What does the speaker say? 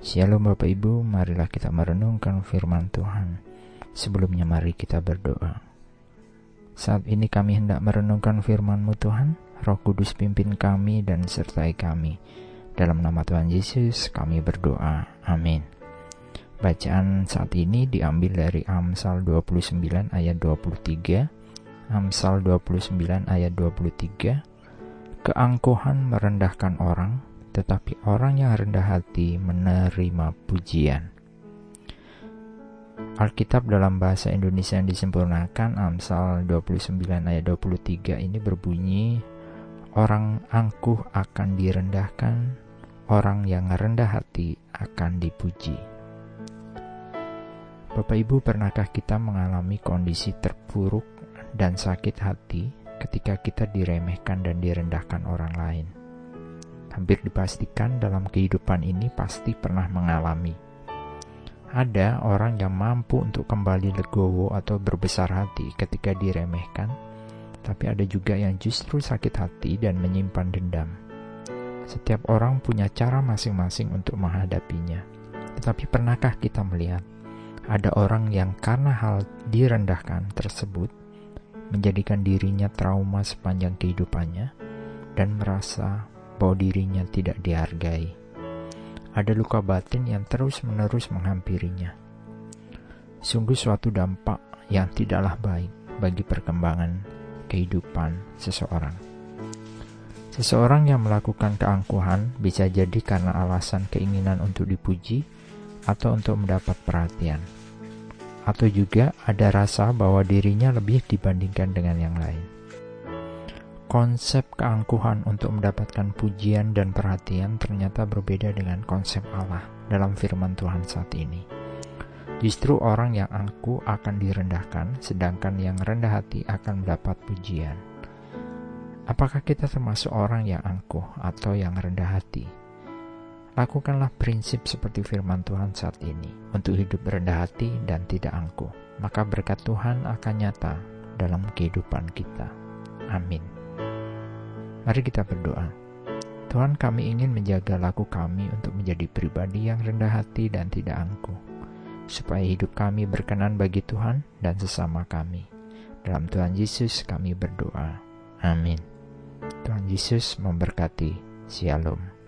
Shalom Bapak Ibu, marilah kita merenungkan firman Tuhan. Sebelumnya mari kita berdoa. Saat ini kami hendak merenungkan firman-Mu Tuhan, Roh Kudus pimpin kami dan sertai kami. Dalam nama Tuhan Yesus kami berdoa. Amin. Bacaan saat ini diambil dari Amsal 29 ayat 23. Amsal 29 ayat 23. Keangkuhan merendahkan orang, tetapi orang yang rendah hati menerima pujian. Alkitab dalam bahasa Indonesia yang disempurnakan Amsal 29 ayat 23 ini berbunyi Orang angkuh akan direndahkan, orang yang rendah hati akan dipuji. Bapak Ibu, pernahkah kita mengalami kondisi terpuruk dan sakit hati ketika kita diremehkan dan direndahkan orang lain? Hampir dipastikan dalam kehidupan ini pasti pernah mengalami. Ada orang yang mampu untuk kembali legowo atau berbesar hati ketika diremehkan, tapi ada juga yang justru sakit hati dan menyimpan dendam. Setiap orang punya cara masing-masing untuk menghadapinya. Tetapi pernahkah kita melihat ada orang yang karena hal direndahkan tersebut menjadikan dirinya trauma sepanjang kehidupannya dan merasa bahwa dirinya tidak dihargai. Ada luka batin yang terus-menerus menghampirinya. Sungguh suatu dampak yang tidaklah baik bagi perkembangan kehidupan seseorang. Seseorang yang melakukan keangkuhan bisa jadi karena alasan keinginan untuk dipuji atau untuk mendapat perhatian, atau juga ada rasa bahwa dirinya lebih dibandingkan dengan yang lain. Konsep keangkuhan untuk mendapatkan pujian dan perhatian ternyata berbeda dengan konsep Allah dalam firman Tuhan saat ini. Justru orang yang angkuh akan direndahkan, sedangkan yang rendah hati akan mendapat pujian. Apakah kita termasuk orang yang angkuh atau yang rendah hati? Lakukanlah prinsip seperti firman Tuhan saat ini untuk hidup rendah hati dan tidak angkuh. Maka berkat Tuhan akan nyata dalam kehidupan kita. Amin. Mari kita berdoa. Tuhan kami ingin menjaga laku kami untuk menjadi pribadi yang rendah hati dan tidak angkuh, supaya hidup kami berkenan bagi Tuhan dan sesama kami. Dalam Tuhan Yesus kami berdoa. Amin. Tuhan Yesus memberkati. Shalom.